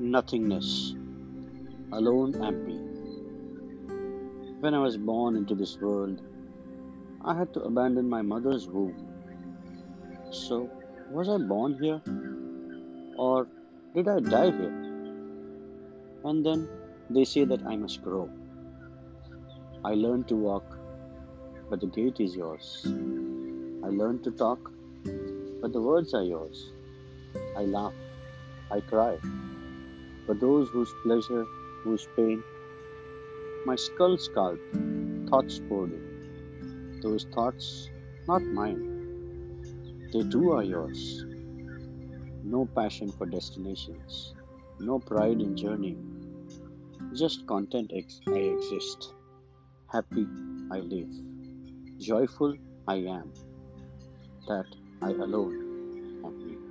nothingness, alone me. When I was born into this world, I had to abandon my mother's womb. So, was I born here? Or did I die here? And then they say that I must grow. I learned to walk, but the gait is yours. I learned to talk, but the words are yours. I laugh, I cry, but those whose pleasure, whose pain, my skull sculpt, thoughts poured. Those thoughts, not mine, they too are yours. No passion for destinations, no pride in journeying, just content ex- I exist. Happy I live, joyful I am, that I alone am.